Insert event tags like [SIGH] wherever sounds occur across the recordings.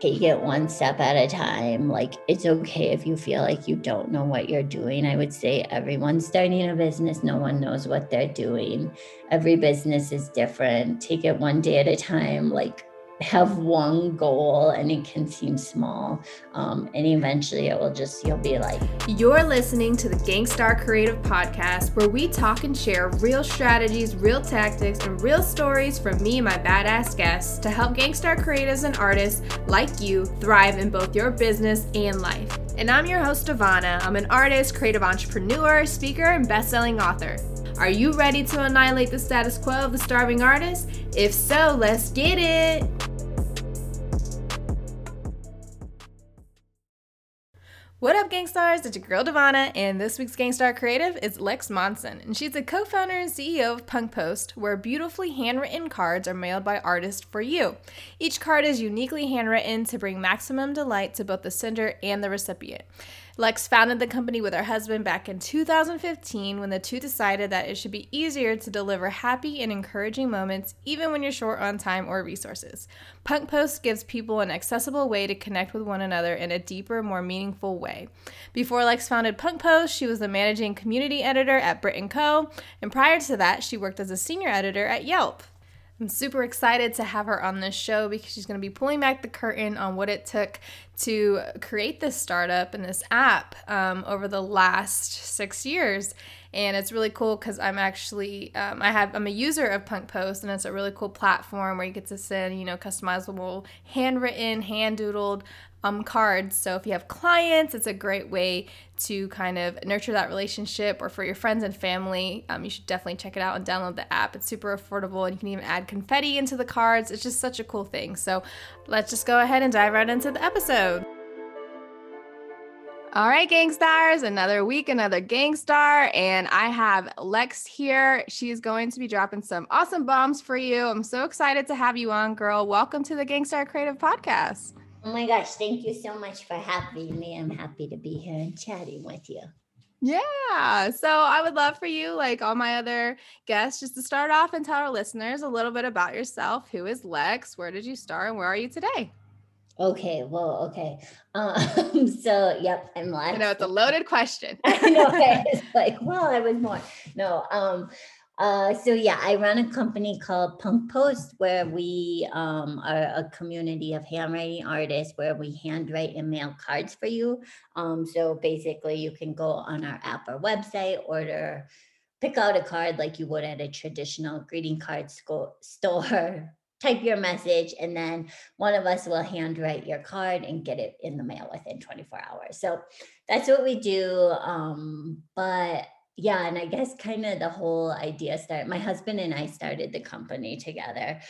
take it one step at a time. Like, it's okay if you feel like you don't know what you're doing. I would say everyone's starting a business, no one knows what they're doing. Every business is different. Take it one day at a time. Like, have one goal and it can seem small um, and eventually it will just you'll be like you're listening to the gangstar creative podcast where we talk and share real strategies real tactics and real stories from me and my badass guests to help gangstar creatives and artists like you thrive in both your business and life and i'm your host Devona i'm an artist creative entrepreneur speaker and best-selling author are you ready to annihilate the status quo of the starving artist? If so, let's get it! What up, Gangstars? It's your girl Devona, and this week's Gangstar Creative is Lex Monson, and she's the co-founder and CEO of Punkpost, where beautifully handwritten cards are mailed by artists for you. Each card is uniquely handwritten to bring maximum delight to both the sender and the recipient. Lex founded the company with her husband back in 2015 when the two decided that it should be easier to deliver happy and encouraging moments even when you're short on time or resources. Punkpost gives people an accessible way to connect with one another in a deeper, more meaningful way. Before Lex founded Punkpost, she was the managing community editor at Brit & Co. And prior to that, she worked as a senior editor at Yelp. I'm super excited to have her on this show because she's going to be pulling back the curtain on what it took to create this startup and this app um, over the last six years. And it's really cool because I'm actually um, I have I'm a user of Punkpost and it's a really cool platform where you get to send you know customizable handwritten hand doodled um, cards. So if you have clients, it's a great way to kind of nurture that relationship or for your friends and family. Um, you should definitely check it out and download the app. It's super affordable and you can even add confetti into the cards. It's just such a cool thing. So let's just go ahead and dive right into the episode. All right, Gangstars, another week, another Gangstar. And I have Lex here. She's going to be dropping some awesome bombs for you. I'm so excited to have you on, girl. Welcome to the Gangstar Creative Podcast. Oh my gosh, thank you so much for having me. I'm happy to be here and chatting with you. Yeah. So I would love for you, like all my other guests, just to start off and tell our listeners a little bit about yourself. Who is Lex? Where did you start and where are you today? Okay, well, okay. Um, [LAUGHS] so yep, I'm Lex. I know it's a loaded question. [LAUGHS] I know [LAUGHS] it's like, well, I was more. No, um, uh, so yeah, I run a company called Punkpost where we um, are a community of handwriting artists where we handwrite and mail cards for you. Um, so basically, you can go on our app or website, order, pick out a card like you would at a traditional greeting card sco- store. [LAUGHS] Type your message, and then one of us will handwrite your card and get it in the mail within 24 hours. So that's what we do. Um, but yeah, and I guess kind of the whole idea started. My husband and I started the company together,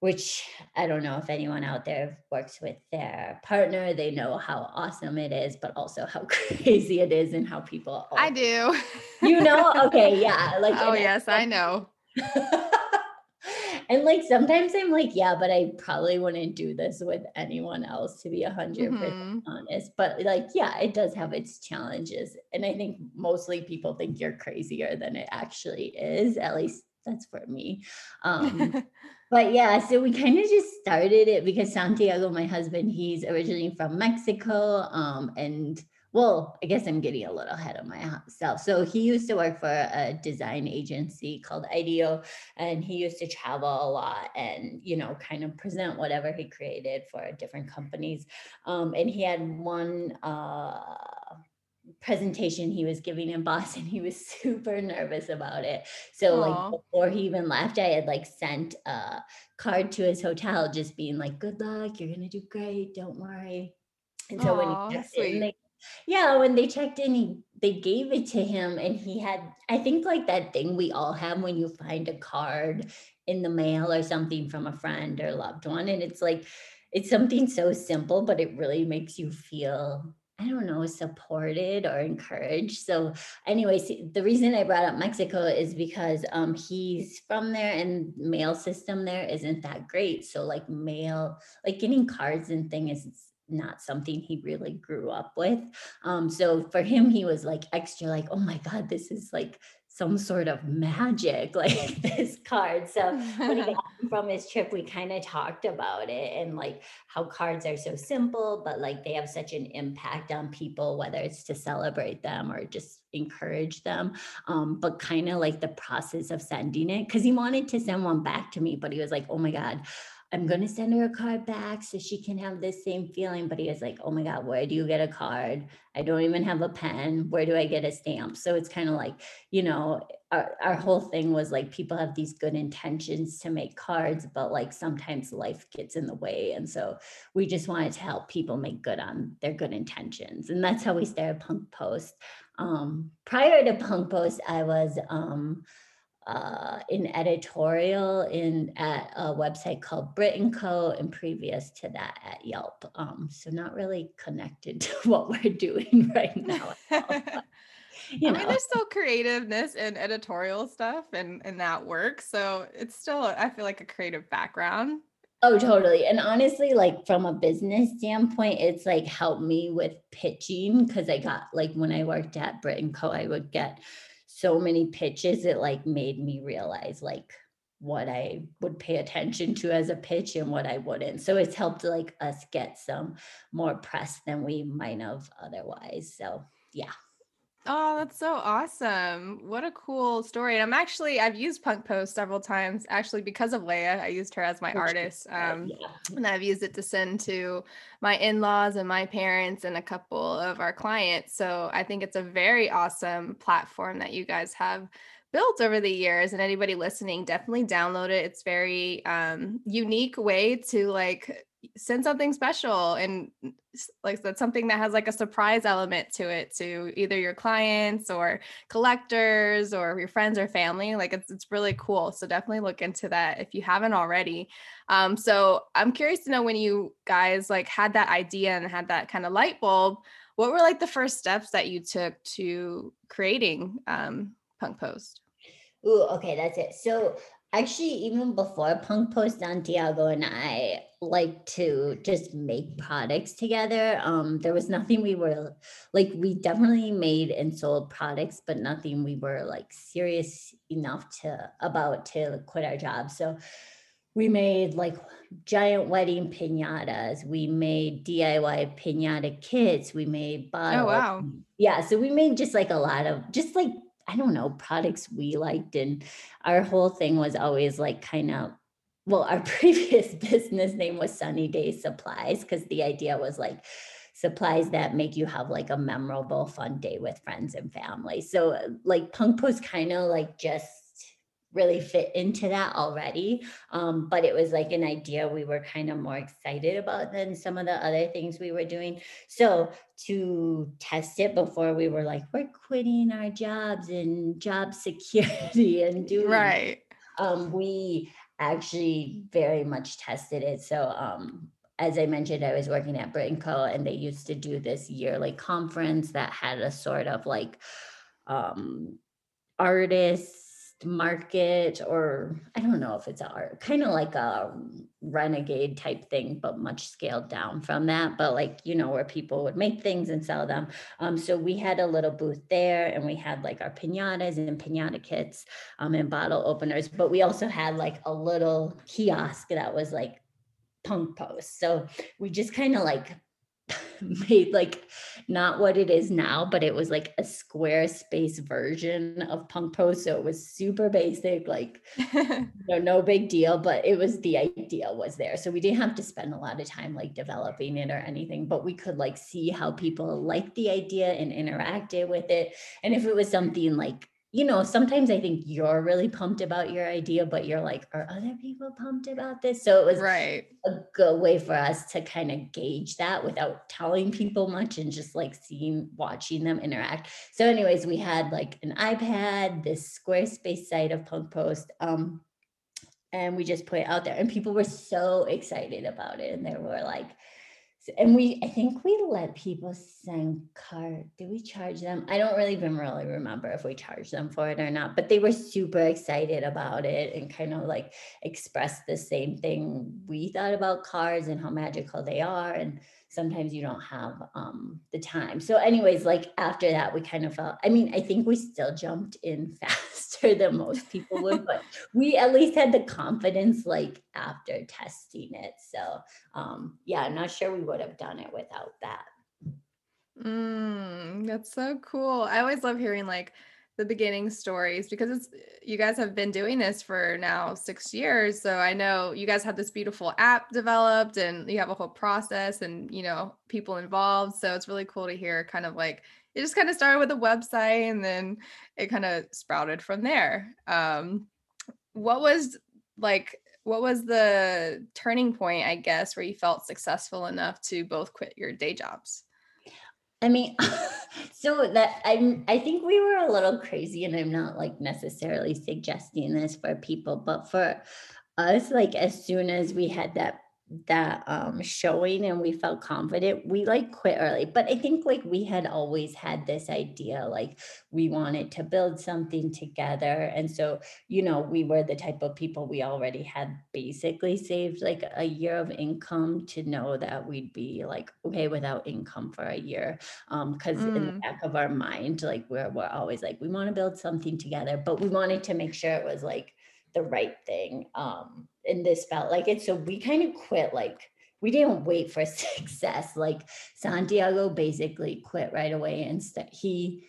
which I don't know if anyone out there works with their partner. They know how awesome it is, but also how [LAUGHS] crazy it is and how people. I do. You know? [LAUGHS] Okay, yeah. Like. oh yes, I know. [LAUGHS] and like sometimes I'm like, yeah, but I probably wouldn't do this with anyone else to be a 100 mm-hmm. percent honest. But like, yeah, it does have its challenges. And I think mostly people think you're crazier than it actually is. At least that's for me. Um, [LAUGHS] but yeah, so we kind of just started it because Santiago, my husband, he's originally from Mexico. Um, and well, I guess I'm getting a little ahead of myself. So he used to work for a design agency called IDEO, and he used to travel a lot and, you know, kind of present whatever he created for different companies. Um, and he had one uh, presentation he was giving in Boston. [LAUGHS] He was super nervous about it. So, Aww. like, before he even left, I had like sent a card to his hotel, just being like, good luck, you're going to do great, don't worry. And so Aww, when he they yeah, when they checked in, he, they gave it to him, and he had, I think, like that thing we all have when you find a card in the mail or something from a friend or loved one. And it's like, it's something so simple, but it really makes you feel, I don't know, supported or encouraged. So, anyways, the reason I brought up Mexico is because um, he's from there and mail system there isn't that great. So, like, mail, like getting cards and things is not something he really grew up with. Um, so for him, he was like extra like, oh my God, this is like some sort of magic [LAUGHS] like this card. So when he got [LAUGHS] from his trip we kind of talked about it and like how cards are so simple but like they have such an impact on people whether it's to celebrate them or just encourage them. Um, but kind of like the process of sending it because he wanted to send one back to me but he was like oh my god I'm going to send her a card back so she can have this same feeling. But he was like, oh my God, where do you get a card? I don't even have a pen. Where do I get a stamp? So it's kind of like, you know, our, our whole thing was like people have these good intentions to make cards, but like sometimes life gets in the way. And so we just wanted to help people make good on their good intentions. And that's how we started Punkpost. Um, prior to Punkpost, I was, um, uh, in editorial in at a website called Brit and Co. and previous to that at Yelp. Um, so not really connected [LAUGHS] to what we're doing [LAUGHS] right now. [LAUGHS] you I mean, there's still creativeness and editorial stuff and and that work. So it's still I feel like a creative background. Oh, totally. And honestly, like from a business standpoint, it's like helped me with pitching because I got like when I worked at Brit and Co, I would get so many pitches it like made me realize like what I would pay attention to as a pitch and what I wouldn't. So it's helped like us get some more press than we might have otherwise. So yeah. Oh, that's so awesome. What a cool story. And I'm actually, I've used Punkpost several times actually because of Leia. I used her as my artist. Um. And I've used it to send to my in laws and my parents and a couple of our clients. So I think it's a very awesome platform that you guys have built over the years and anybody listening definitely download it it's very um unique way to like send something special and like that's something that has like a surprise element to it to either your clients or collectors or your friends or family like it's, it's really cool so definitely look into that if you haven't already um, so i'm curious to know when you guys like had that idea and had that kind of light bulb what were like the first steps that you took to creating um, punkpost Ooh, okay, that's it. So actually even before punkpost santiago and i like to just make products together um there was nothing we were like we definitely made and sold products but nothing we were like serious enough to about to quit our job so we made like giant wedding pinatas we made diy pinata kits we made bottles oh wow yeah so we made just like a lot of just like I don't know, products we liked. And our whole thing was always like kind of, well, our [LAUGHS] previous business name was Sunny Day Supplies because the idea was like, supplies that make you have like a memorable fun day with friends and family so like punk post kind of like just really fit into that already. Um, but it was like an idea we were kind of more excited about than some of the other things we were doing. So to test it before we were like, we're quitting our jobs and job [LAUGHS] security and doing right. Um, we actually very much tested it. So um, as I mentioned, I was working at Brit Co. and they used to do this yearly conference that had a sort of like um, artists market or I don't know if it's art, kind of like a renegade type thing, but much scaled down from that. But like, you know, where people would make things and sell them. Um, so we had a little booth there and we had like our pinatas and pinata kits um, and bottle openers, but we also had like a little kiosk that was like punkpost. So we just kind of like [LAUGHS] made like not what it is now, but it was like a Squarespace version of Punkpost. So it was super basic, like [LAUGHS] you know, no big deal, but it was the idea was there. So we didn't have to spend a lot of time like developing it or anything, but we could like see how people liked the idea and interacted with it. And if it was something like you know, sometimes I think you're really pumped about your idea, but you're like, are other people pumped about this? So it was right. a good way for us to kind of gauge that without telling people much and just like seeing, watching them interact. So, anyways, we had like an iPad, this Squarespace site of Punkpost. Um, and we just put it out there, and people were so excited about it. And they were like, and we i think we let people send card did we charge them? I don't really even really remember if we charged them for it or not but they were super excited about it and kind of like expressed the same thing we thought about cards and how magical they are and sometimes you don't have um, the time. So, anyways, like after that, we kind of felt, I mean, I think we still jumped in [LAUGHS] faster than most people would, [LAUGHS] but we at least had the confidence like after testing it. So, um, yeah, I'm not sure we would have done it without that. Mm, that's so cool. I always love hearing like the beginning stories because it's you guys have been doing this for now six years so i know you guys have this beautiful app developed and you have a whole process and you know people involved so it's really cool to hear kind of like it just kind of started with a website and then it kind of sprouted from there. Um what was like what was the turning point i guess where you felt successful enough to both quit your day jobs I mean, [LAUGHS] so that I'm I think we were a little crazy and I'm not like necessarily suggesting this for people, but for us, like as soon as we had that that um showing and we felt confident we like quit early but i think like we had always had this idea like we wanted to build something together and so you know we were the type of people we already had basically saved like a year of income to know that we'd be like okay without income for a year um because mm. in the mm. back of our mind like we're, we're always like we want to build something together but we wanted to make sure it was like the right thing um and this felt like it so we kind of quit like we didn't wait for [LAUGHS] success like santiago basically quit right away and st- he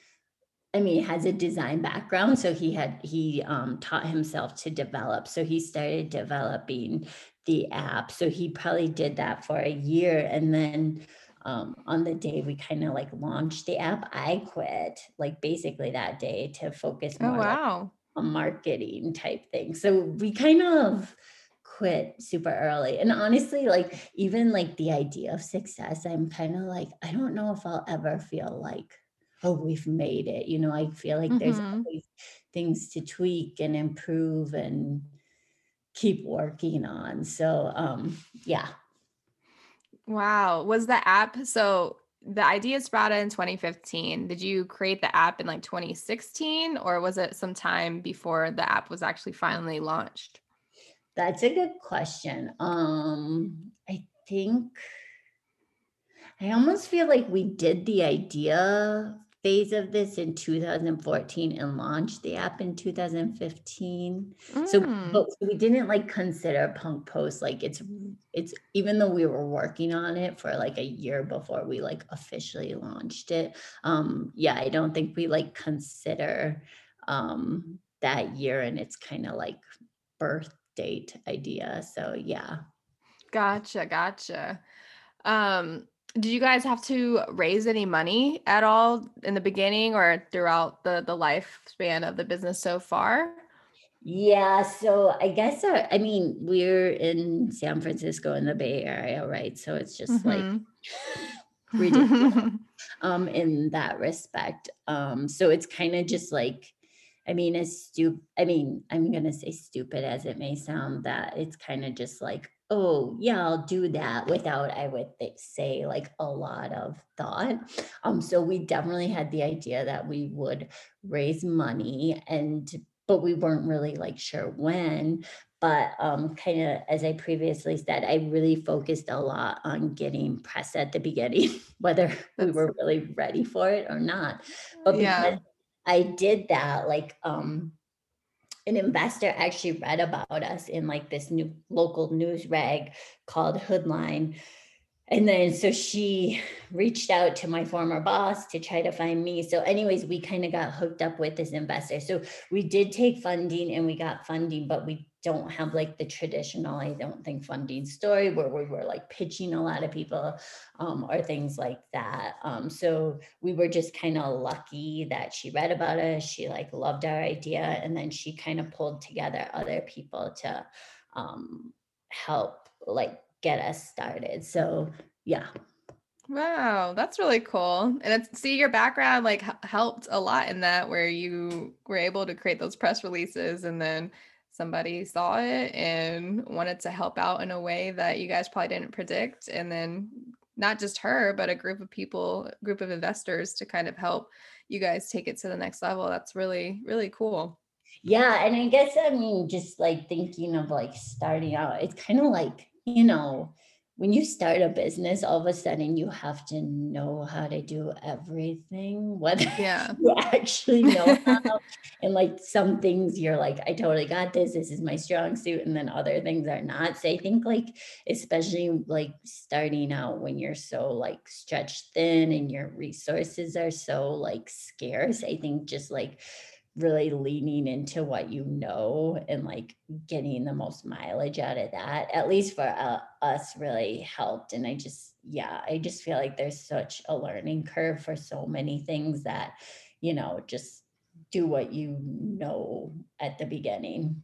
i mean has a design background so he had he um, taught himself to develop so he started developing the app so he probably did that for a year and then um, on the day we kind of like launched the app i quit like basically that day to focus oh, more oh, wow marketing type thing. So we kind of quit super early. And honestly, like even like the idea of success, I'm kind of like, I don't know if I'll ever feel like, oh, we've made it. You know, I feel like mm-hmm. there's always things to tweak and improve and keep working on. So um yeah. Wow. Was the app so the idea sprouted in 2015. Did you create the app in like 2016 or was it some time before the app was actually finally launched? That's a good question. Um I think I almost feel like we did the idea phase of this in 2014 and launched the app in 2015. Mm. So, but we didn't like consider Punkpost like it's it's even though we were working on it for like a year before we like officially launched it. Um yeah, I don't think we like consider um that year and it's kind of like birth date idea. So, yeah. Gotcha, gotcha. Um did you guys have to raise any money at all in the beginning or throughout the the lifespan of the business so far? Yeah, so I guess our, I mean we're in San Francisco in the Bay Area, right? So it's just mm-hmm. like [LAUGHS] ridiculous [LAUGHS] um in that respect. Um so it's kind of just like I mean, as stupid, I mean, I'm going to say stupid as it may sound, that it's kind of just like, oh yeah i'll do that without i would say like a lot of thought um so we definitely had the idea that we would raise money and but we weren't really like sure when but um, kind of as I previously said, I really focused a lot on getting press at the beginning, [LAUGHS] whether That's we were really ready for it or not. But because yeah. I did that, like um, an investor actually read about us in like this new local news rag called Hoodline. And then so she reached out to my former boss to try to find me. So, anyways, we kind of got hooked up with this investor. So we did take funding and we got funding, but we don't have like the traditional, I don't think, funding story where we were like pitching a lot of people um, or things like that. Um, so we were just kind of lucky that she read about us. She like loved our idea. And then she kind of pulled together other people to um, help like get us started. So yeah. Wow, that's really cool. And it's see your background like helped a lot in that where you were able to create those press releases and then somebody saw it and wanted to help out in a way that you guys probably didn't predict and then not just her, but a group of people, group of investors to kind of help you guys take it to the next level. That's really, really cool. Yeah. And I guess, I mean, just like thinking of like starting out, it's kind of like, you know, when you start a business, all of a sudden you have to know how to do everything, whether [LAUGHS] yeah. you actually know how. and like some things you're like, I totally got this. This is my strong suit. And then other things are not. So I think like, especially like starting out when you're so like stretched thin and your resources are so like scarce, I think just like really leaning into what you know and like getting the most mileage out of that at least for uh, us really helped and i just yeah i just feel like there's such a learning curve for so many things that you know just do what you know at the beginning.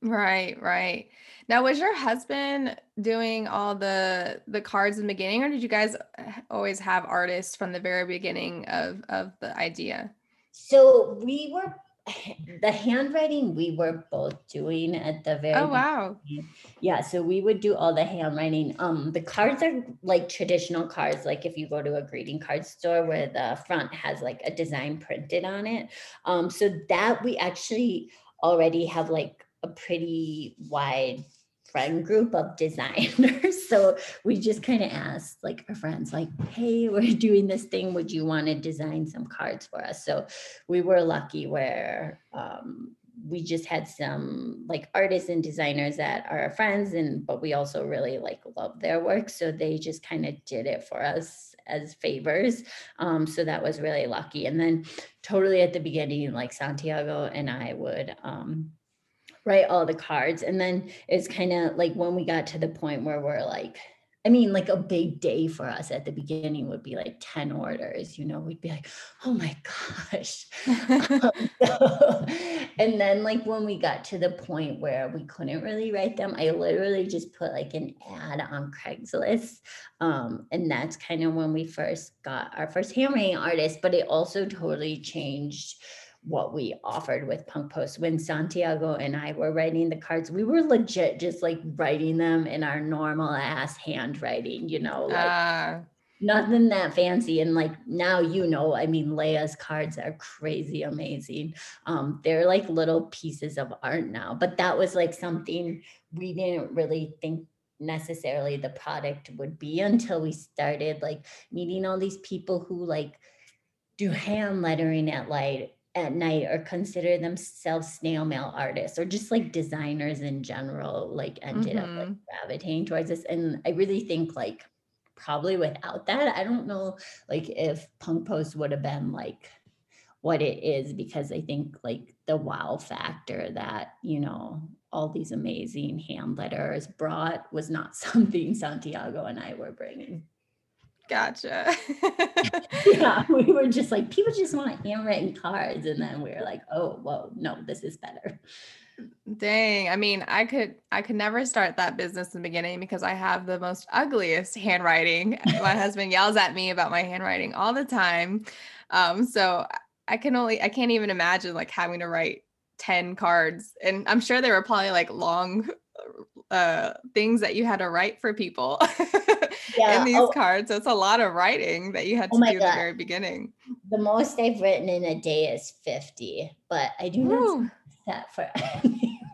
Right right. Now was your husband doing all the the cards in the beginning or did you guys always have artists from the very beginning of of the idea? So we were [LAUGHS] the handwriting we were both doing at the very oh wow. beginning. yeah so we would do all the handwriting. Um the cards are like traditional cards like if you go to a greeting card store where the front has like a design printed on it. Um so that we actually already have like a pretty wide friend group of designers. [LAUGHS] so we just kind of asked like our friends, like, hey, we're [LAUGHS] doing this thing. Would you want to design some cards for us? So we were lucky where um, we just had some like artists and designers that are our friends and but we also really like love their work so they just kind of did it for us as favors um, so that was really lucky and then totally at the beginning like santiago and i would um, write all the cards. And then it's kind of like when we got to the point where we're like, I mean, like a big day for us at the beginning would be like 10 orders, you know, we'd be like, oh my gosh. [LAUGHS] um, [LAUGHS] and then, like, when we got to the point where we couldn't really write them, I literally just put like an ad on Craigslist. Um, and that's kind of when we first got our first handwriting artist, but it also totally changed what we offered with Punkpost. When Santiago and I were writing the cards, we were legit just like writing them in our normal ass handwriting, you know, like uh. nothing that fancy. And like now, you know, I mean, Leia's cards are crazy amazing. Um, they're like little pieces of art now, but that was like something we didn't really think necessarily the product would be until we started like meeting all these people who like do hand lettering at light at night or consider themselves snail mail artists or just like designers in general like ended mm-hmm. up like mm-hmm. gravitating towards this and i really think like probably without that i don't know like if punkpost would have been like what it is because i think like the wow factor that you know all these amazing hand letters brought was not [LAUGHS] something santiago and i were bringing Gotcha. [LAUGHS] yeah, [LAUGHS] we were just like, people just want handwritten cards. And then we were like, oh, whoa, no, this is better. Dang. I mean, I could I could never start that business in the beginning because I have the most ugliest handwriting. my husband yells at me about my handwriting all the time. Um, so I can only I can't even imagine like having to write 10 cards. And I'm sure they were probably like long uh things that you had to write for people [LAUGHS] yeah. in these oh. cards. So it's a lot of writing that you had oh to oh do God. at the very beginning. The most I've written in a day is 50, but I do Ooh. not that for [LAUGHS]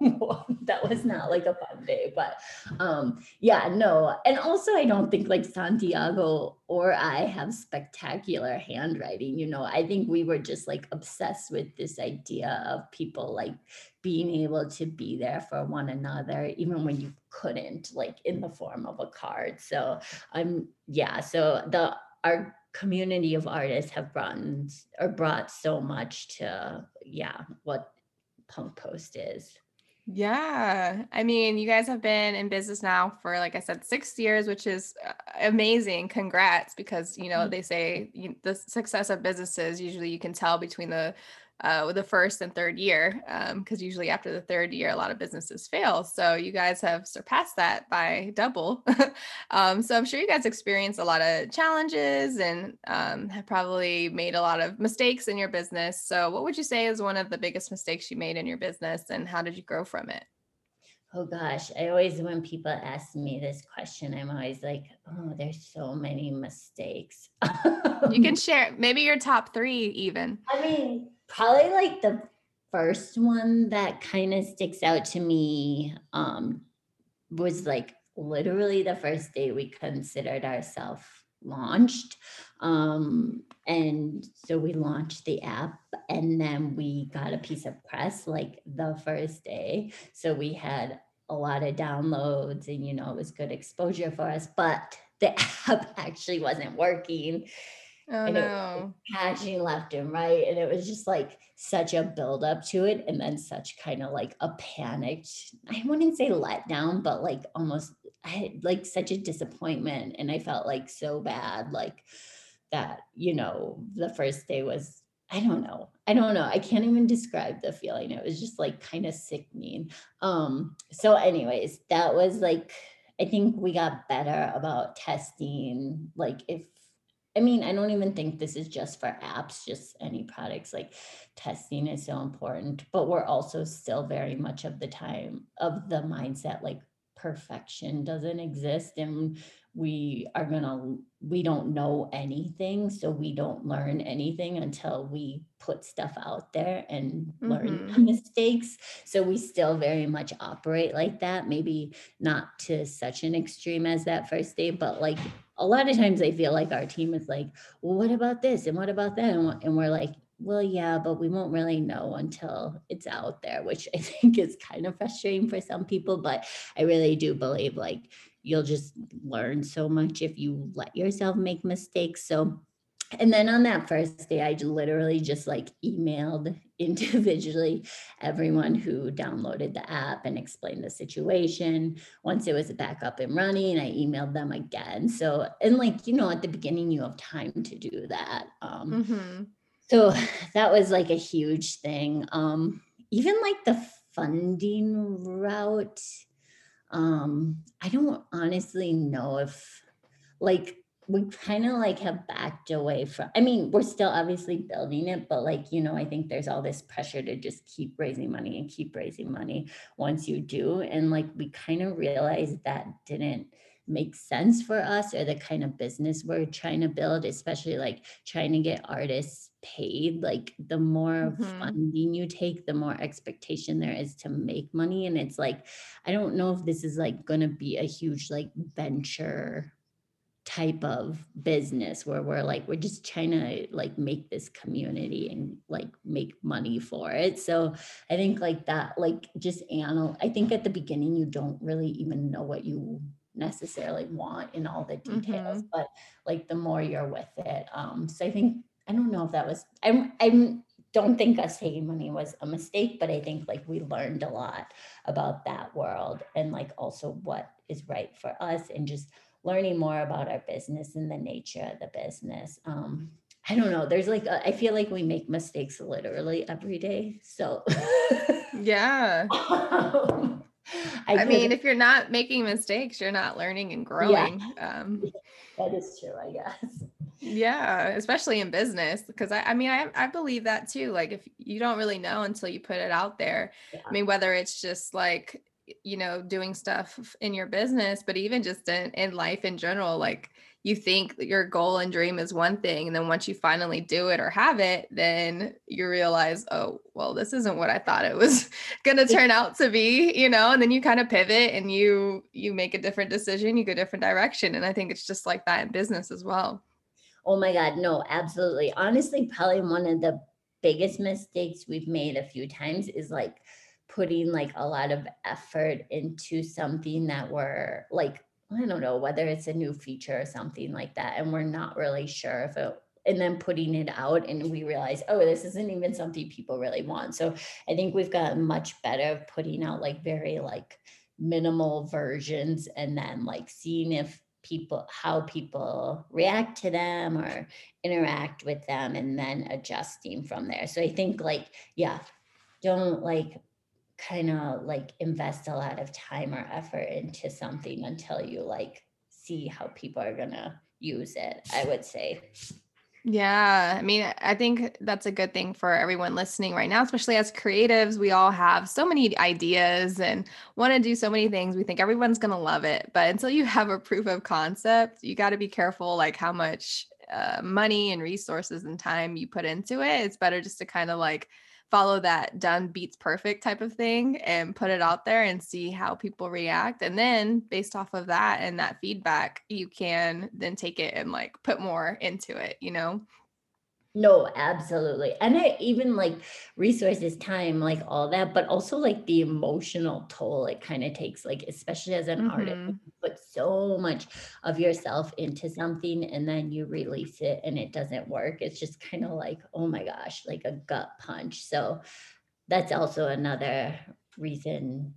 anyone. [LAUGHS] that was not like a fun day, but um yeah, no. And also I don't think like Santiago or I have spectacular handwriting, you know. I think we were just like obsessed with this idea of people like being able to be there for one another even when you couldn't like in the form of a card so i'm yeah so the our community of artists have brought or brought so much to yeah what punkpost is yeah. I mean, you guys have been in business now for, like I said, six years, which is uh, amazing. Congrats, because, you know, mm-hmm. they say you, the success of businesses usually you can tell between the uh, with the first and third year, because um, usually after the third year, a lot of businesses fail. So you guys have surpassed that by double. [LAUGHS] um, so I'm sure you guys experienced a lot of challenges and um, have probably made a lot of mistakes in your business. So what would you say is one of the biggest mistakes you made in your business, and how did you grow from it? Oh gosh, I always, when people ask me this question, I'm always like, oh, there's so many mistakes. [LAUGHS] you can share maybe your top three, even. I mean, probably like the first one that kind of sticks out to me um, was like literally the first day we considered ourselves launched. Um, and so we launched the app and then we got a piece of press like the first day. So we had a lot of downloads and, you know, it was good exposure for us, but the [LAUGHS] app actually wasn't working. Oh, and no. patching left and right. And it was just like such a buildup to it. And then such kind of like a panicked, I wouldn't say letdown, but like almost I had like such a disappointment. And I felt like so bad, like that, you know, the first day was, I don't know. I don't know. I can't even describe the feeling. It was just like kind of sickening. Um, so, anyways, that was like I think we got better about testing, like if I mean, I don't even think this is just for apps, just any products like testing is so important, but we're also still very much of the time of the mindset like perfection doesn't exist and we are going to we don't know anything so we don't learn anything until we put stuff out there and learn Mhm. [LAUGHS] mistakes so we still very much operate like that maybe not to such an extreme as that first day but like a lot of times i feel like our team is like well what about this and what about that? And, and we're like well yeah but we won't really know until it's out there which [LAUGHS] i think is kind of frustrating for some people but i really do believe like you'll just learn so much if you let yourself make mistakes so and then on that first day, I literally just like emailed individually everyone who downloaded the app and explained the situation. Once it was back up and running, I emailed them again. So, and like, you know, at the beginning, you have time to do that. Um, Mhm. so [SIGHS] that was like a huge thing. Um, even like the funding route, um, I don't honestly know if like we kind of like have backed away from i mean we're still obviously building it but like you know i think there's all this pressure to just keep raising money and keep raising money once you do and like we kind of realized that didn't make sense for us or the kind of business we're trying to build especially like trying to get artists paid like the more Mhm. funding you take the more expectation there is to make money and it's like i don't know if this is like going to be a huge like venture type of business where we're like we're just trying to like make this community and like make money for it. So i think like that like just anal i think at the beginning you don't really even know what you necessarily want in all the details but like the more you're with it um so i think i don't know if that was i'm i'm don't think us taking money was a mistake but i think like we learned a lot about that world and like also what is right for us and just learning more about our business and the nature of the business. Um, I don't know. There's like, a, I feel like we make mistakes literally every day. So, Yeah. [LAUGHS] um, I, could- mean, if you're not making mistakes, you're not learning and growing. Um, [LAUGHS] that is true, I guess. yeah, especially in business, because I, I mean, I, I believe that too. Like, if you don't really know until you put it out there, Yeah. I mean, whether it's just like, you know, doing stuff in your business, but even just in, in life in general, like you think that your goal and dream is one thing. And then once you finally do it or have it, then you realize, oh, well, this isn't what I thought it was [LAUGHS] going to turn out to be, you know, and then you kind of pivot and you, you make a different decision, you go a different direction. And I think it's just like that in business as well. Oh my God, no, absolutely. Honestly, probably one of the biggest mistakes we've made a few times is like putting like a lot of effort into something that we're like, I don't know, whether it's a new feature or something like that, and we're not really sure if it and then putting it out and we realize oh this isn't even something people really want. So i think we've gotten much better of putting out like very like minimal versions and then like seeing if people how people react to them or interact with them and then adjusting from there. So i think like yeah don't like kind of like invest a lot of time or effort into something until you like see how people are gonna use it i would say Yeah, I mean, I think that's a good thing for everyone listening right now, especially as creatives. We all have so many ideas and want to do so many things. We think everyone's going to love it. But until you have a proof of concept, you got to be careful, like how much uh, money and resources and time you put into it. It's better just to kind of like follow that done beats perfect type of thing and put it out there and see how people react. And then based off of that and that feedback, you can then take it and like put more into it, you know? No, absolutely. And I even like resources, time, like all that, but also like the emotional toll it kind of takes, like, especially as an artist, hmm you put so much of yourself into something and then you release it and it doesn't work. It's just kind of like, oh my gosh, like a gut punch. So that's also another reason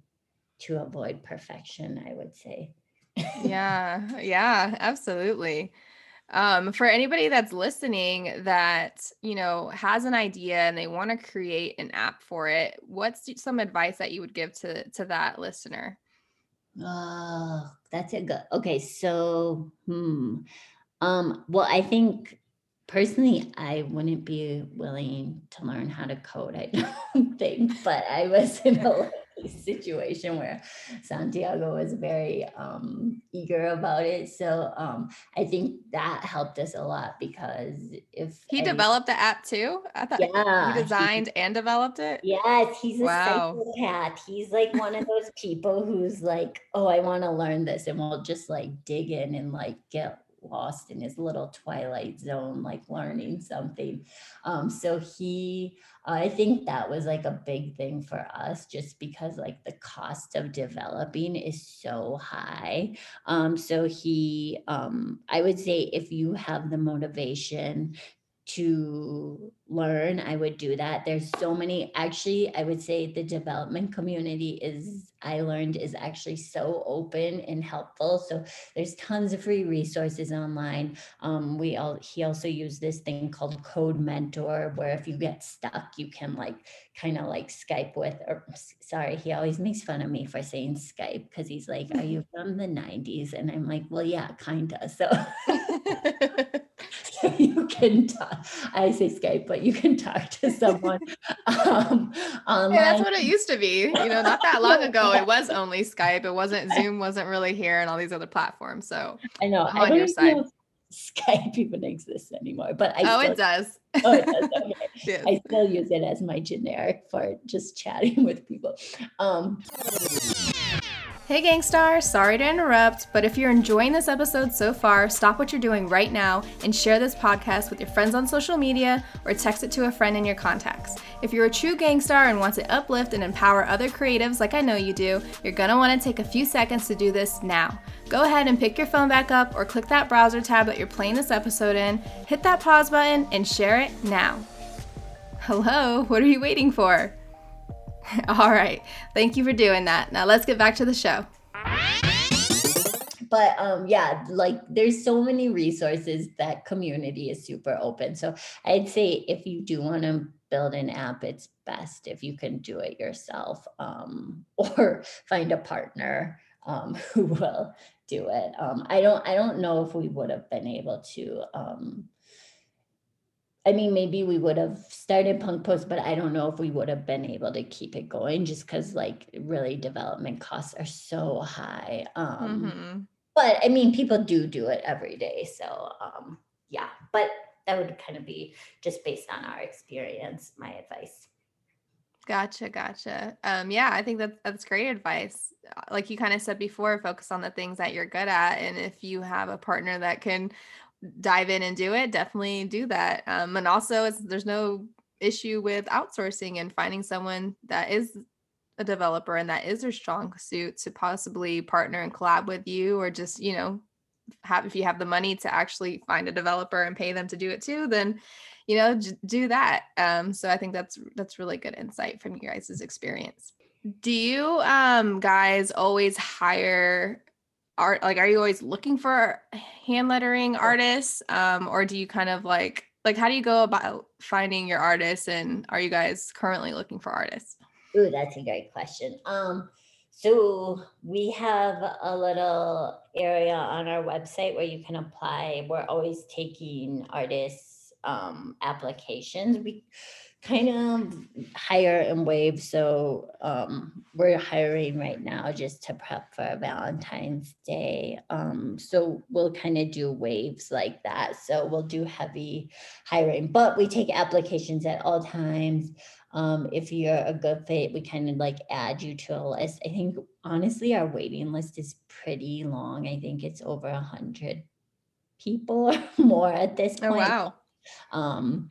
to avoid perfection, I would say. Yeah, yeah, absolutely. Um, for anybody that's listening that, you know, has an idea and they want to create an app for it, what's some advice that you would give to to that listener? Oh, that's a good. Okay, so hmm. Um, well, I think personally, I wouldn't be willing to learn how to code, I [LAUGHS] don't think, but I was in a [LAUGHS] [LAUGHS] situation where Santiago was very um, eager about it. So um, I think that helped us a lot because if He any, developed the app too? I thought he yeah, he, designed and developed it? yes, he's a Wow. psychopath. He's like one of those people who's like, oh, I want to learn this, and we'll just like dig in and like get lost in his little twilight zone, like learning something. Um, so he, I think that was like a big thing for us, just because like the cost of developing is so high. Um, so he, um, I would say if you have the motivation to learn, I would do that. There's so many, actually, I would say the development community is, I learned is actually so open and helpful. So there's tons of free resources online. Um, we all, he also used this thing called Code Mentor, where if you get stuck, you can like kind of like Skype with, or sorry, he always makes fun of me for saying Skype because he's like, Are you [LAUGHS] from the 90s? And I'm like, Well, yeah, kind of. So so [LAUGHS] [LAUGHS] [LAUGHS] you can talk, I say Skype, but you can talk to [LAUGHS] someone um, Yeah, that's what it used to be. You know, not that [LAUGHS] long ago, it was only Skype. It wasn't Zoom, wasn't really here, and all these other platforms. So I know. I'm I on don't your side. Skype even exists anymore, but I Oh, still, it does. oh, it does. Okay. Yes. I still use it as my generic for just chatting with people. Um, Hey, Gangstar, sorry to interrupt, but if you're enjoying this episode so far, stop what you're doing right now and share this podcast with your friends on social media or text it to a friend in your contacts. If you're a true gangstar and want to uplift and empower other creatives like I know you do, you're gonna wanna take a few seconds to do this now. Go ahead and pick your phone back up or click that browser tab that you're playing this episode in, hit that pause button, and share it now. Hello, what are you waiting for? [LAUGHS] All right, thank you for doing that. Now let's get back to the show. but um yeah like there's so many resources that community is super open so i'd say if you do want to build an app it's best if you can do it yourself um [LAUGHS] or find a partner um who will do it um i don't i don't know if we would have been able to um I mean, maybe we would have started Punkpost, but I don't know if we would have been able to keep it going just because, like, really development costs are so high. Um, hmm but I mean, people do do it every day. So, um, yeah, but that would kind of be just based on our experience, my advice. Gotcha, gotcha. Um, yeah, I think that's that's great advice. Uh, Like you kind of said before, focus on the things that you're good at, and if you have a partner that can dive in and do it, definitely do that. Um, and also, there's no issue with outsourcing and finding someone that is a developer and that is their strong suit to possibly partner and collab with you, or just you know have if you have the money to actually find a developer and pay them to do it too, then you know j- do that. Um, so I think that's that's really good insight from you guys' experience. Do you um guys always hire art like are you always looking for hand lettering artists um or do you kind of like like how do you go about finding your artists and are you guys currently looking for artists? Ooh, that's a great question. Um, so we have a little area on our website where you can apply. We're always taking artists um, applications. We kind of hire in waves. So um, we're hiring right now just to prep for Valentine's Day. Um, so we'll kind of do waves like that. So we'll do heavy hiring, but we take applications at all times. Um, if you're a good fit, we kind of like add you to a list. I think honestly, our waiting list is pretty long. I think it's over a hundred people or [LAUGHS] more at this point. Oh, point. wow. Um,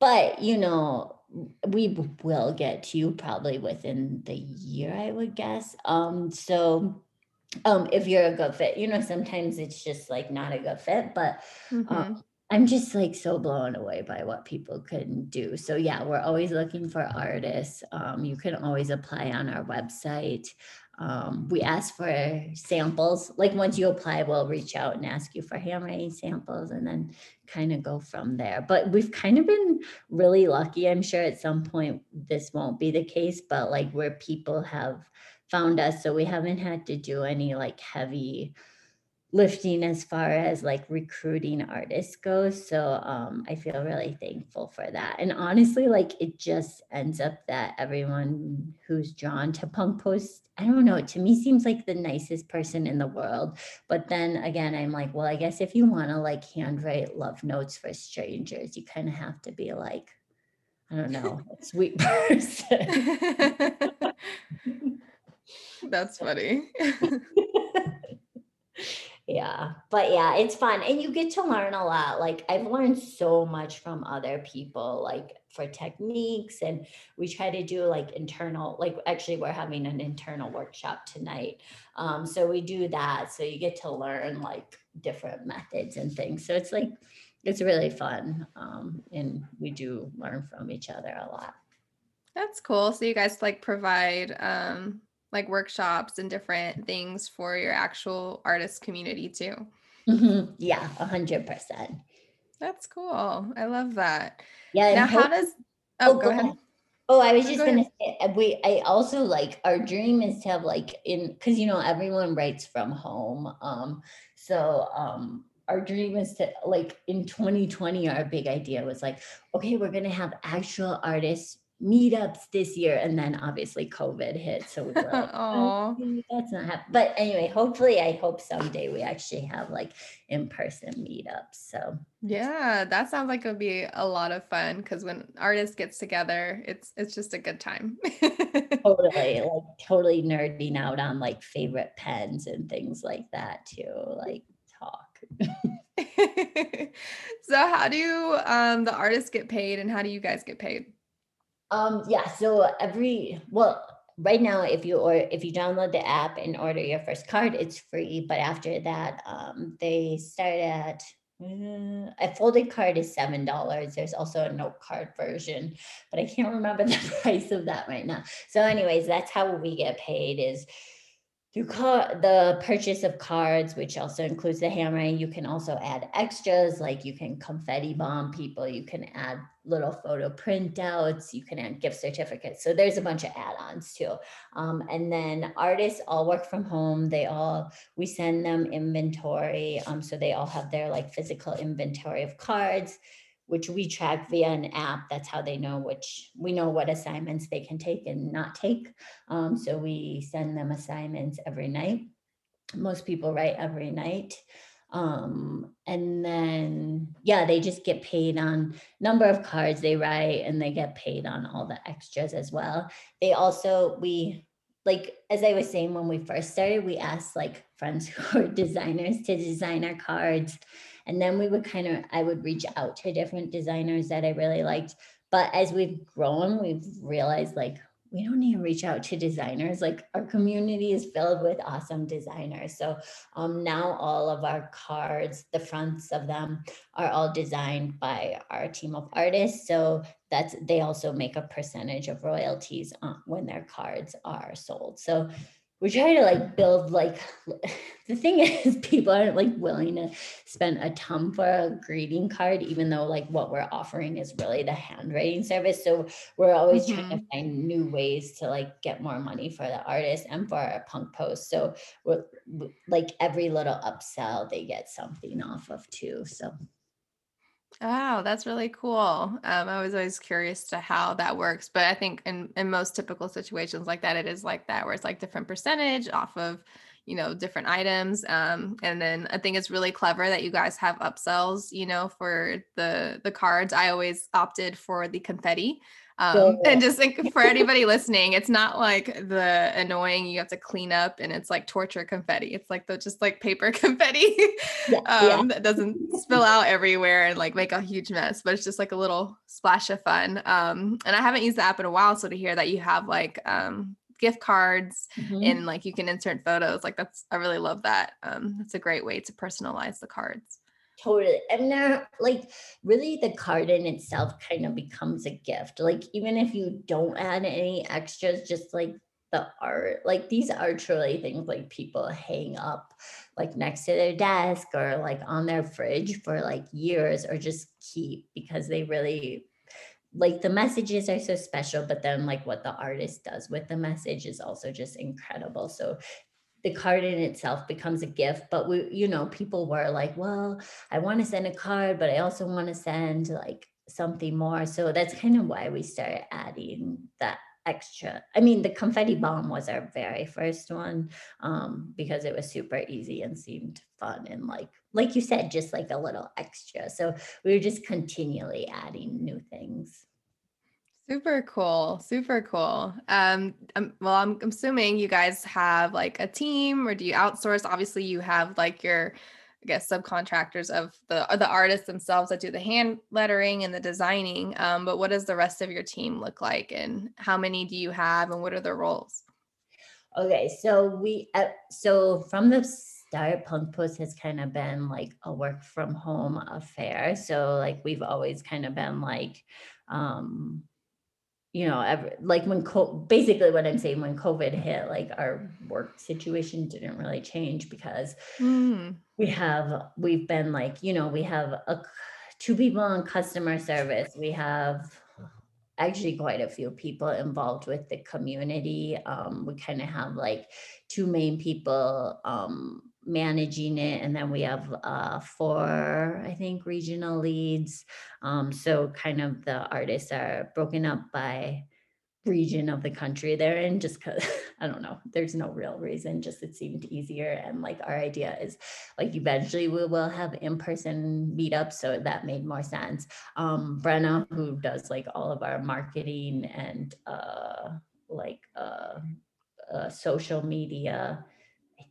but you know, we will get to you probably within the year, I would guess. Um, so um, if you're a good fit, you know, sometimes it's just like not a good fit, but Mhm. um, I'm just like so blown away by what people can do. So yeah, we're always looking for artists. Um, you can always apply on our website. Um, we ask for samples. Like once you apply, we'll reach out and ask you for handwriting samples and then kind of go from there. But we've kind of been really lucky. I'm sure at some point this won't be the case, but like where people have found us. So we haven't had to do any like heavy lifting as far as like recruiting artists goes. So um, I feel really thankful for that. And honestly, like it just ends up that everyone who's drawn to Punkpost, I don't know, to me seems like the nicest person in the world. But then again, I'm like, well, I guess if you want to like handwrite love notes for strangers, you kind of have to be like, I don't know, a [LAUGHS] sweet [LAUGHS] person. That's funny. [LAUGHS] Yeah, but yeah, it's fun and you get to learn a lot. Like I've learned so much from other people, like for techniques, and we try to do like internal, like actually we're having an internal workshop tonight. Um, so we do that. So you get to learn like different methods and things. So it's like it's really fun. Um, and we do learn from each other a lot. That's cool. So you guys like provide um like workshops and different things for your actual artist community too. Mhm. Yeah, a hundred percent. That's cool. I love that. Yeah. Now, how does Oh, Oh, go go ahead. ahead. Oh, I was just go gonna ahead. say, uh, we, I also like, our dream is to have like in, because you know, everyone writes from home. Um, so um our dream is to like in 2020, our big idea was like, okay, we're gonna have actual artists meetups this year. And then obviously COVID hit. So we were like. [LAUGHS] That's not happening. But anyway, hopefully, I hope someday we actually have like in-person meetups. So Yeah, that sounds like it would be a lot of fun because when artists gets together, it's it's just a good time. [LAUGHS] totally like totally nerding out on like favorite pens and things like that too like talk [LAUGHS] So how do um the artists get paid and how do you guys get paid? Um yeah so every well right now if you or if you download the app and order your first card it's free but after that um they start at uh, a folded card is seven dollars. There's also a note card version but i can't remember [LAUGHS] the price of that right now. So anyways that's how we get paid is through car the purchase of cards which also includes the handwriting you can also add extras like you can confetti bomb people you can add little photo printouts you can add gift certificates. So there's a bunch of add-ons too. Um, and then artists all work from home. They all we send them inventory. Um, so they all have their like physical inventory of cards which we track via an app. That's how they know which we know what assignments they can take and not take. Um, so we send them assignments every night. Most people write every night. Um, and then, yeah, they just get paid on number of cards they write and they get paid on all the extras as well. They also, we, like, as I was saying, when we first started, we asked like friends [LAUGHS] who are designers to design our cards. And then we would kind of, I would reach out to different designers that I really liked. But as we've grown, we've realized like we don't need to reach out to designers. Like our community is filled with awesome designers. So um, now all of our cards, the fronts of them are all designed by our team of artists. So that's they also make a percentage of royalties uh, when their cards are sold. So we try to like build like [LAUGHS] the thing is [LAUGHS] people aren't like willing to spend a ton for a greeting card even though like what we're offering is really the handwriting service. So we're always trying to mm-hmm. find new ways to like get more money for the artist and for our punkpost so we're like every little upsell they get something off of too so Wow, that's really cool. Um, I was always curious to how that works, but I think in in most typical situations like that, it is like that, where it's like different percentage off of, you know, different items. Um, and then I think it's really clever that you guys have upsells, you know, for the the cards. I always opted for the confetti. Um, and just think for anybody listening, it's not like the annoying you have to clean up and it's like torture confetti. It's like the just like paper [LAUGHS] confetti yeah, um, yeah. that doesn't spill out everywhere and like make a huge mess, but it's just like a little splash of fun. Um, and I haven't used the app in a while, so to hear that you have like um, gift cards mm-hmm. and like you can insert photos, like that's I really love that. Um, that's a great way to personalize the cards. Totally. And they're like really the card in itself kind of becomes a gift. Like even if you don't add any extras, just like the art, like these are truly things like people hang up like next to their desk or like on their fridge for like years or just keep because they really like the messages are so special but then like what the artist does with the message is also just incredible so the card in itself becomes a gift but we you know people were like well i want to send a card but i also want to send like something more. So that's kind of why we started adding that extra i mean the confetti bomb was our very first one um, because it was super easy and seemed fun and like like you said just like a little extra. So we were just continually adding new things Super cool. Super cool. Um, um, well, I'm, assuming you guys have like a team or do you outsource? Obviously, you have like your, I guess, subcontractors of the the artists themselves that do the hand lettering and the designing. Um, but what does the rest of your team look like and how many do you have and what are their roles? Okay, so we uh, so from the start, Punkpost has kind of been like a work from home affair. So like we've always kind of been like um you know, ever, like when co- basically what I'm saying when COVID hit, like our work situation didn't really change because mm. we have we've been like you know we have a two people in customer service, we have actually quite a few people involved with the community. Um, we kind of have like two main people um, managing it and then we have uh, four i think regional leads. Um, so kind of the artists are broken up by region of the country they're in just because [LAUGHS] i don't know there's no real reason just it seemed easier and like our idea is like eventually we will have in-person meetups so that made more sense. Um brenna who does like all of our marketing and uh like uh, uh social media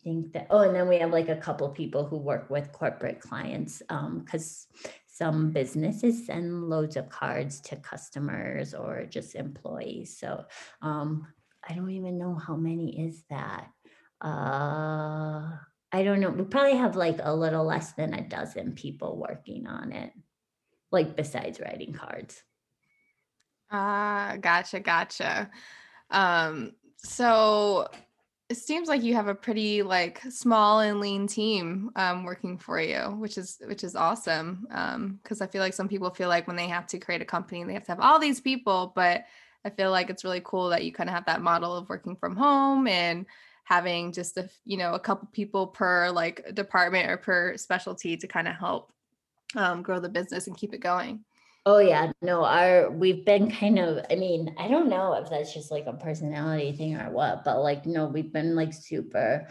think that, oh, and then we have like a couple people who work with corporate clients because um, some businesses send loads of cards to customers or just employees. So um, I don't even know how many is that. Uh, I don't know. We probably have like a little less than a dozen people working on it, like besides writing cards. Ah, uh, gotcha, gotcha. Um, so it seems like you have a pretty like small and lean team um, working for you which is which is awesome because um, i feel like some people feel like when they have to create a company they have to have all these people but i feel like it's really cool that you kind of have that model of working from home and having just a you know a couple people per like department or per specialty to kind of help um, grow the business and keep it going Oh yeah, no, our we've been kind of, I mean, I don't know if that's just like a personality thing or what, but like no, we've been like super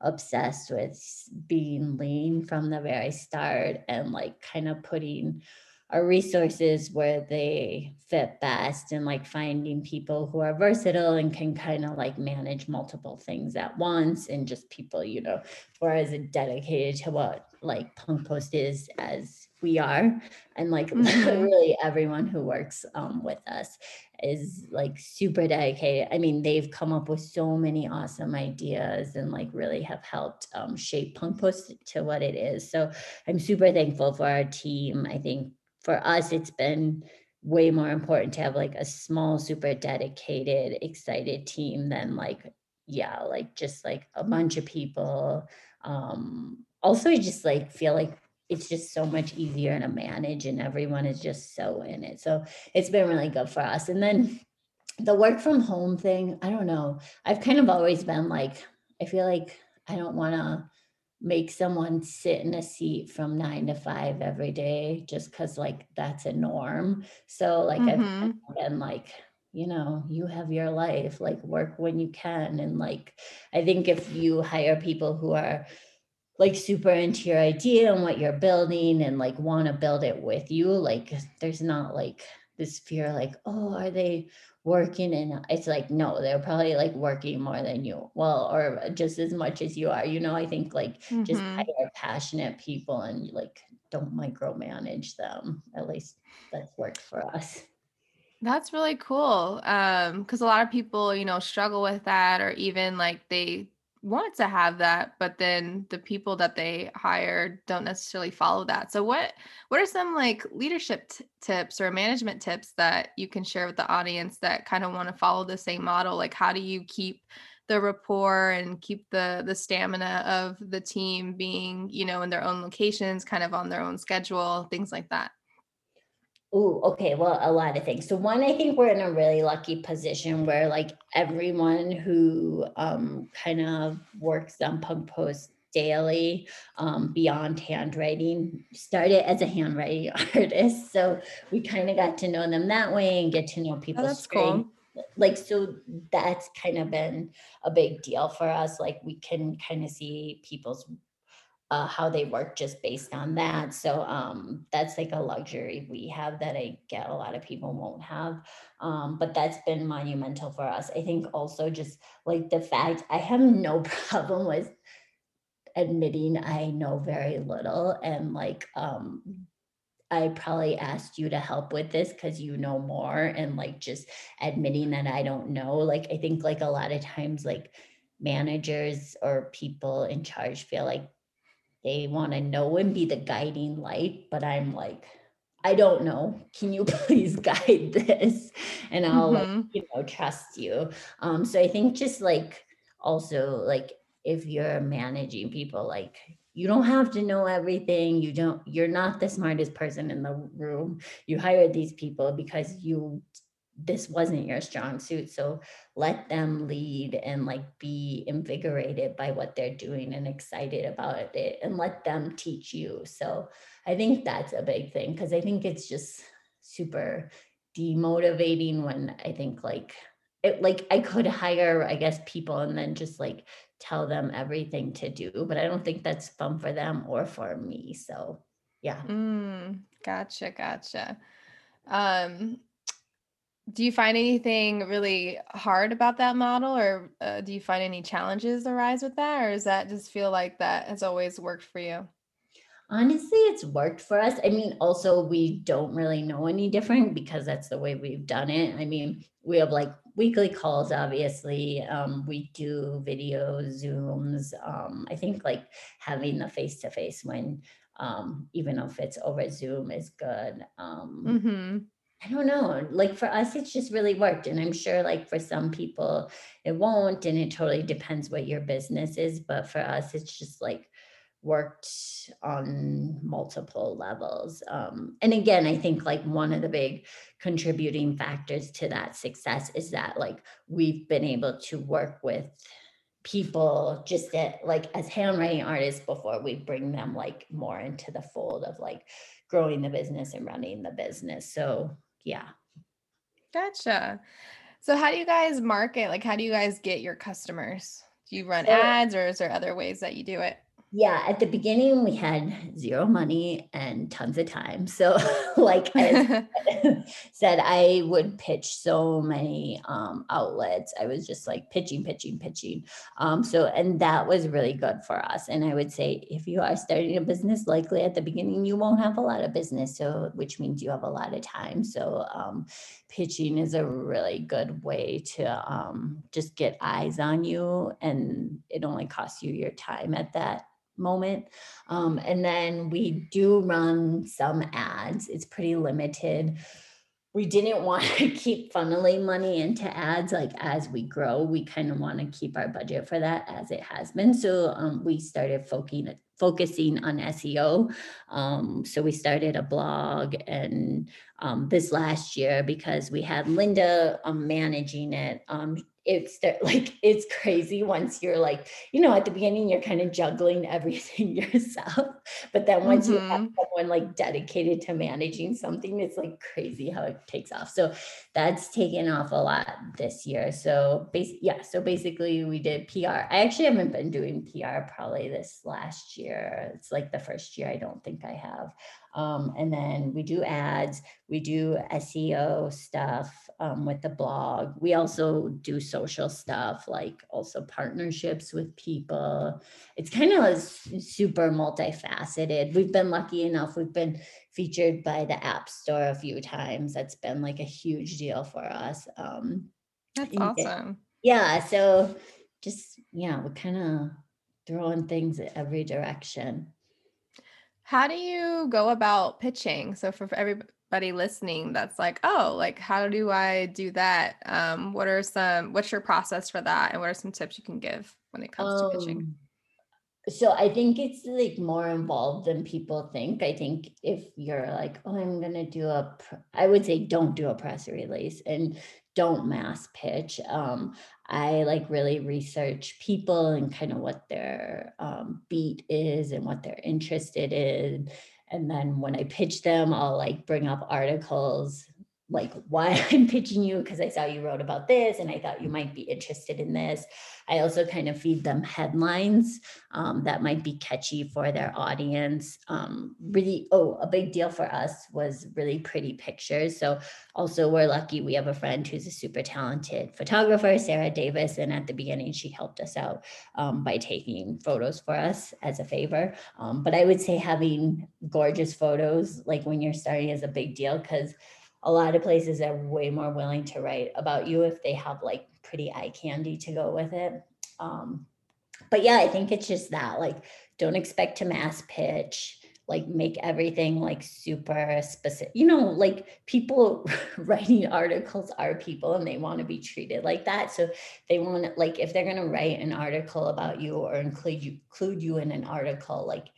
obsessed with being lean from the very start and like kind of putting our resources where they fit best and like finding people who are versatile and can kind of like manage multiple things at once and just people, you know, who are as dedicated to what like Punkpost is as we are and like [LAUGHS] mm-hmm. really everyone who works um, with us is like super dedicated. I mean they've come up with so many awesome ideas and like really have helped um, shape punkpost to what it is. So i'm super thankful for our team. I think for us it's been way more important to have like a small super dedicated excited team than like yeah like just like a bunch of people. Um also I just like feel like it's just so much easier to manage and everyone is just so in it. So it's been really good for us. And then the work from home thing, I don't know. I've kind of always been like, I feel like I don't want to make someone sit in a seat from nine to five every day just because like that's a norm so like mm-hmm. i've been like you know you have your life like work when you can and like i think if you hire people who are like super into your idea and what you're building and like want to build it with you like there's not like this fear like oh are they working and it's like no they're probably like working more than you well or just as much as you are you know? I think like mm-hmm. just hire passionate people and like don't micromanage them. At least that's worked for us. That's really cool um because a lot of people you know struggle with that or even like they want to have that but then the people that they hire don't necessarily follow that. So what what are some like leadership t- tips or management tips that you can share with the audience that kind of want to follow the same model? Like how do you keep the rapport and keep the the stamina of the team being you know in their own locations kind of on their own schedule things like that Oh, okay. Well, a lot of things. So one, I think we're in a really lucky position where like everyone who um, kind of works on Punkpost daily um, beyond handwriting started as a handwriting [LAUGHS] artist. So we kind of got to know them that way and get to know people. Oh, that's cool. Like, so that's kind of been a big deal for us. Like we can kind of see people's uh, how they work just based on that. So um, that's like a luxury we have that I get a lot of people won't have. Um, but that's been monumental for us. I think also just like the fact I have no [LAUGHS] problem with admitting I know very little and like um, I probably asked you to help with this because you know more and like just admitting that I don't know. Like I think like a lot of times like managers or people in charge feel like they want to know and be the guiding light but i'm like i don't know. Can you [LAUGHS] please guide this? And i'll mm-hmm. like, you know trust you. Um so i think just like also like if you're managing people like you don't have to know everything. You don't you're not the smartest person in the room. You hired these people because you this wasn't your strong suit so let them lead and like be invigorated by what they're doing and excited about it and let them teach you. So i think that's a big thing because i think it's just super demotivating when i think like it like i could hire i guess people and then just like tell them everything to do but i don't think that's fun for them or for me so yeah. Mm, gotcha gotcha. Um do you find anything really hard about that model or uh, do you find any challenges arise with that or does that just feel like that has always worked for you? Honestly it's worked for us. I mean also we don't really know any different because that's the way we've done it. I mean we have like weekly calls obviously. Um, we do video zooms um, i think like having the face to face when um, even if it's over zoom is good. Um, mm-hmm I don't know. Like for us, it's just really worked. And I'm sure, like for some people, it won't. And it totally depends what your business is. But for us, it's just like worked on multiple levels. Um, and again, I think like one of the big contributing factors to that success is that like we've been able to work with people just that like as handwriting artists before we bring them like more into the fold of like growing the business and running the business. So yeah. Gotcha. So how do you guys market? Like how do you guys get your customers? Do you run so, ads or is there other ways that you do it? Yeah at the beginning we had zero money and tons of time. So [LAUGHS] like i [LAUGHS] [LAUGHS] said i would pitch so many um, outlets. I was just like pitching pitching pitching. Um, so and that was really good for us. And i would say if you are starting a business likely at the beginning you won't have a lot of business so which means you have a lot of time. So um, pitching is a really good way to um, just get eyes on you and it only costs you your time at that moment. Um, and then we do run some ads. It's pretty limited. We didn't [LAUGHS] want to keep funneling money into ads like as we grow. We kind of want to keep our budget for that as it has been. So um, we started focusing focusing on SEO. Um, so we started a blog and um, this last year because we had Linda um, managing it. It's [LAUGHS] like it's crazy once you're like you know at the beginning you're kind of juggling [LAUGHS] everything yourself but then once mm-hmm. you have mm-hmm. someone like dedicated to managing something it's like crazy how it takes off so that's taken off a lot this year so basically yeah so basically we did pr i actually haven't been doing pr probably this last year it's like the first year i don't think i have um, and then we do ads, we do SEO stuff um, with the blog. We also do social stuff, like also partnerships with people. It's kind of super multifaceted. We've been lucky enough, we've been featured by the App Store a few times. That's been like a huge deal for us. Um, That's awesome. Yeah. So just, yeah, we're kind of throwing things every direction. How do you go about pitching? So for everybody listening that's like, oh, like how do I do that? Um, what are some what's your process for that? And what are some tips you can give when it comes um, to pitching? Um, so I think it's like more involved than people think. I think if you're like, oh, I'm gonna do a, I would say don't do a press release and don't mass pitch. Um, I like really research people and kind of what their um, beat is and what they're interested in. And then when I pitch them, I'll like bring up articles like why [LAUGHS] I'm pitching you because I saw you wrote about this and I thought you might be interested in this. I also kind of feed them headlines um, that might be catchy for their audience. Um, really, oh, a big deal for us was really pretty pictures. So, also, we're lucky we have a friend who's a super talented photographer, Sarah Davis. And at the beginning, she helped us out um, by taking photos for us as a favor. Um, but I would say having gorgeous photos, like when you're starting, is a big deal because a lot of places are way more willing to write about you if they have like pretty eye candy to go with it. Um, but yeah, I think it's just that like, don't expect to mass pitch like make everything like super specific you know like people [LAUGHS] writing articles are people and they want to be treated like that so they want like if they're going to write an article about you or include you include you in an article like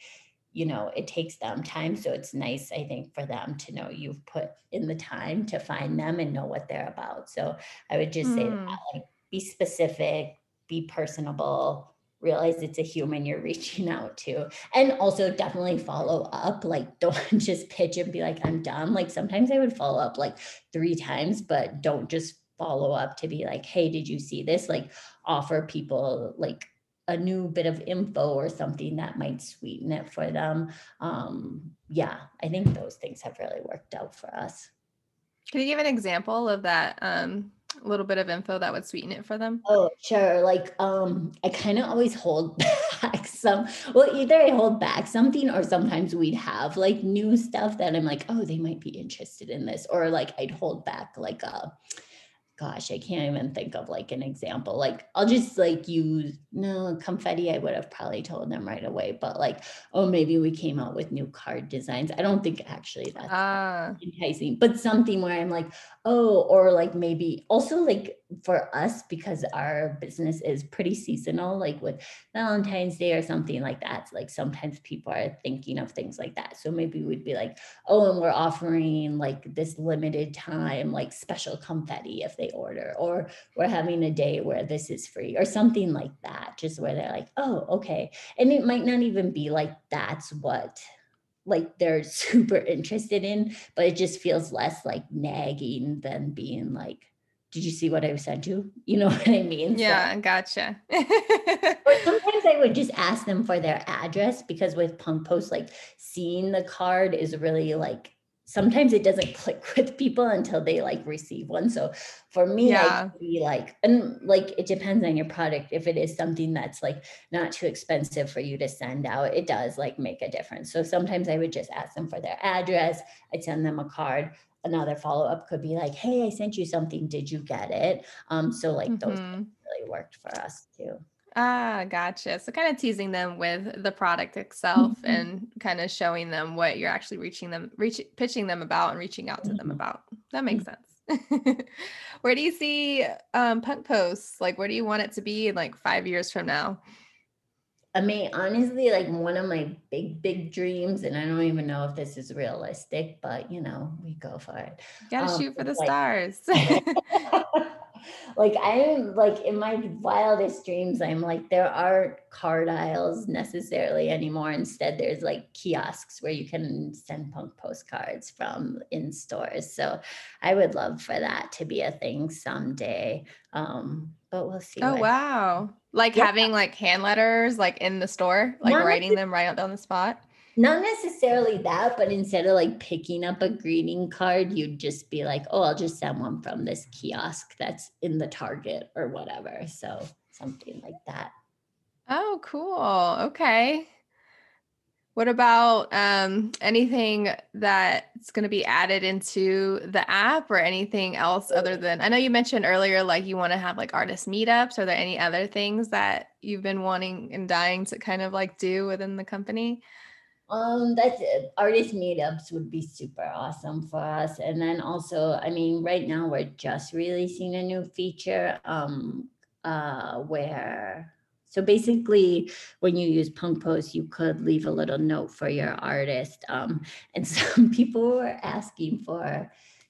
you know it takes them time so it's nice i think for them to know you've put in the time to find them and know what they're about so i would just mm. say that, hmm. like be specific be personable realize it's a human you're [LAUGHS] reaching out to and also definitely follow up like [LAUGHS] don't just pitch and be like i'm done like sometimes i would follow up like three times but don't just follow up to be like hey did you see this like offer people like a new bit of info or something that might sweeten it for them. Um, yeah, I think those things have really worked out for us. Can you give an example of that um, little bit of info that would sweeten it for them? Oh, sure. Like um, I kind of always hold [LAUGHS] back some. Well, either I hold back something, or sometimes we'd have like new stuff that I'm like, oh, they might be interested in this, or like I'd hold back like a gosh, I can't even think of like an example. Like I'll just like use no confetti. I would have probably told them right away, but like, oh, maybe we came out with new card designs. I don't think actually that's uh. enticing, but something where I'm like, oh, or like maybe also like for us because our business is pretty seasonal like with valentine's day or something like that like sometimes people are thinking of things like that. So maybe we'd be like oh and we're offering like this limited time like special confetti if they order or we're having a day where this is free or something like that just where they're like oh okay. And it might not even be like that's what like they're [LAUGHS] super interested in but it just feels less like nagging than being like did you see what I sent you? You know [LAUGHS] what I mean? Yeah, so, gotcha. or [LAUGHS] sometimes I would just ask them for their address because with punkpost, like seeing the card is really like sometimes it doesn't [LAUGHS] click with people until they like receive one. So for me, yeah. I be like, and like it depends on your product. If it is something that's like not too expensive for you to send out, it does like make a difference. So sometimes I would just ask them for their address. I'd send them a card another follow up could be like, hey, I sent you something. Did you get it? Um, so like mm-hmm. those really worked for us too. Ah, gotcha. So kind of teasing them with the product itself mm-hmm. and kind of showing them what you're actually reaching them, reach, pitching them about and reaching out to mm-hmm. them about. That makes mm-hmm. sense. [LAUGHS] where do you see um, Punkposts? Like, where do you want it to be in like five years from now? I mean, honestly, like one of my big, big dreams, and I don't even know if this is realistic, but you know, we go for it. You gotta um, shoot for the like, stars. [LAUGHS] [LAUGHS] like I'm like in my wildest dreams, I'm like, there aren't card aisles necessarily anymore. Instead, there's like kiosks where you can send punkpost cards from in stores. So I would love for that to be a thing someday. Um, but we'll see. Oh wow. Like yeah. having like hand letters like in the store, like Not writing them right on the spot not necessarily that, but instead of like picking up a greeting card, you'd just be like, oh, I'll just send one from this kiosk that's in the Target or whatever. So something like that. Oh, cool. Okay. What about um, anything that's going to be added into the app or anything else other than? I know you mentioned earlier, like you want to have like artist meetups. Are there any other things that you've been wanting and dying to kind of like do within the company? Um, that's it. artist meetups would be super awesome for us. And then also, I mean, right now we're just releasing a new feature um, uh, where so basically, when you use Punkpost, you could leave a little note for your artist. Um, and [LAUGHS] some people were asking for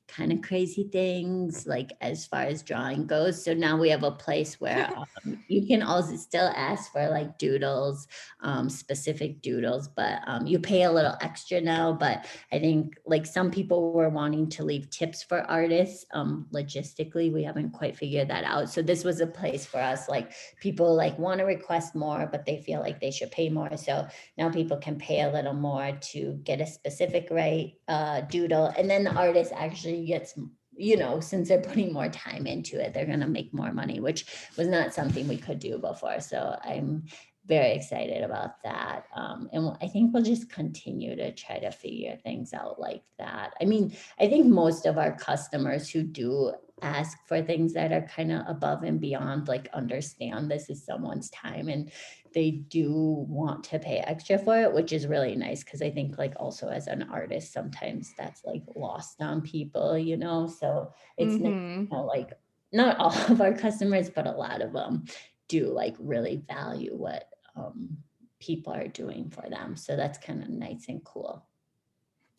kind of crazy things like as far as drawing goes. So now we have a place where [LAUGHS] um, you can also still ask for like doodles um, specific doodles but um, you pay a little extra now but i think like some people were wanting to leave tips for artists um, logistically we haven't quite figured that out. So this was a place for us like people like want to request more but they feel like they should pay more. So now people can pay a little more to get a specific right uh, doodle. And then the artist actually gets you know since they're putting more time into it they're going to make more money which was not something we could do before. So i'm very excited about that. Um, and i think we'll just continue to try to figure things out like that. I mean i think most of our customers who do ask for things that are kind of above and beyond like understand this is someone's time and they do want to pay extra for it, which is really nice because I think like also as an artist, sometimes that's like lost on people, you know. So it's mm-hmm. you know, like not [LAUGHS] all of our customers, but a lot of them do like really value what um, people are doing for them. So that's kind of nice and cool.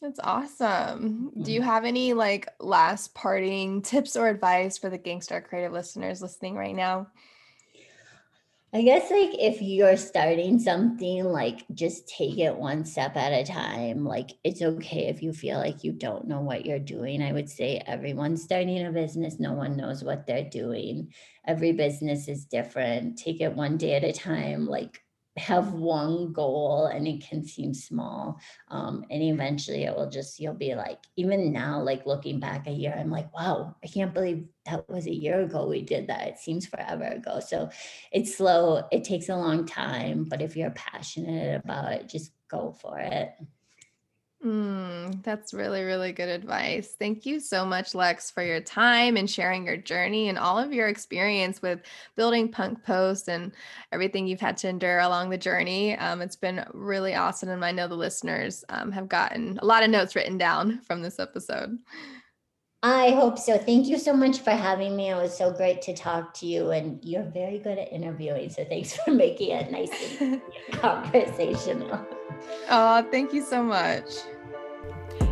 That's awesome. Do you mm-hmm. have any like last parting tips or advice for the Gangstar Creative listeners listening right now? I guess like if you're starting something, like just take it one step at a time. Like it's okay if you feel like you don't know what you're doing. I would say everyone's starting a business, no one knows what they're doing. Every business is different. Take it one day at a time. Like have one goal and it can seem small um, and eventually it will just you'll be like even now like looking back a year i'm like wow i can't believe that was a year ago we did that it seems forever ago. So it's slow it takes a long time but if you're passionate about it just go for it Mm, that's really, really good advice. Thank you so much, Lex, for your time and sharing your journey and all of your experience with building Punkpost and everything you've had to endure along the journey. Um, it's been really awesome. And I know the listeners um, have gotten a lot of notes written down from this episode. I hope so. Thank you so much for having me. It was so great to talk to you, and you're very good at interviewing. So thanks for [LAUGHS] making it nice and [LAUGHS] conversational. Oh, thank you so much.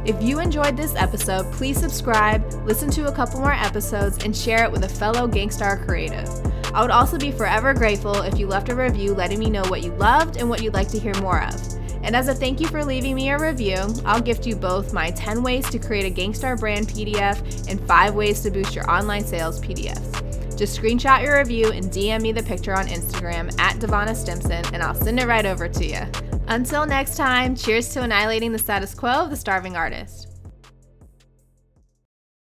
If you enjoyed this episode, please subscribe, listen to a couple more episodes, and share it with a fellow Gangstar creative. I would also be forever grateful if you left a review letting me know what you loved and what you'd like to hear more of. And as a thank you for leaving me a review, I'll gift you both my 10 ways to create a Gangstar brand PDF and 5 ways to boost your online sales PDFs. Just screenshot your review and DM me the picture on Instagram at Devona Stimpson, and I'll send it right over to you. Until next time, cheers to annihilating the status quo of the starving artist.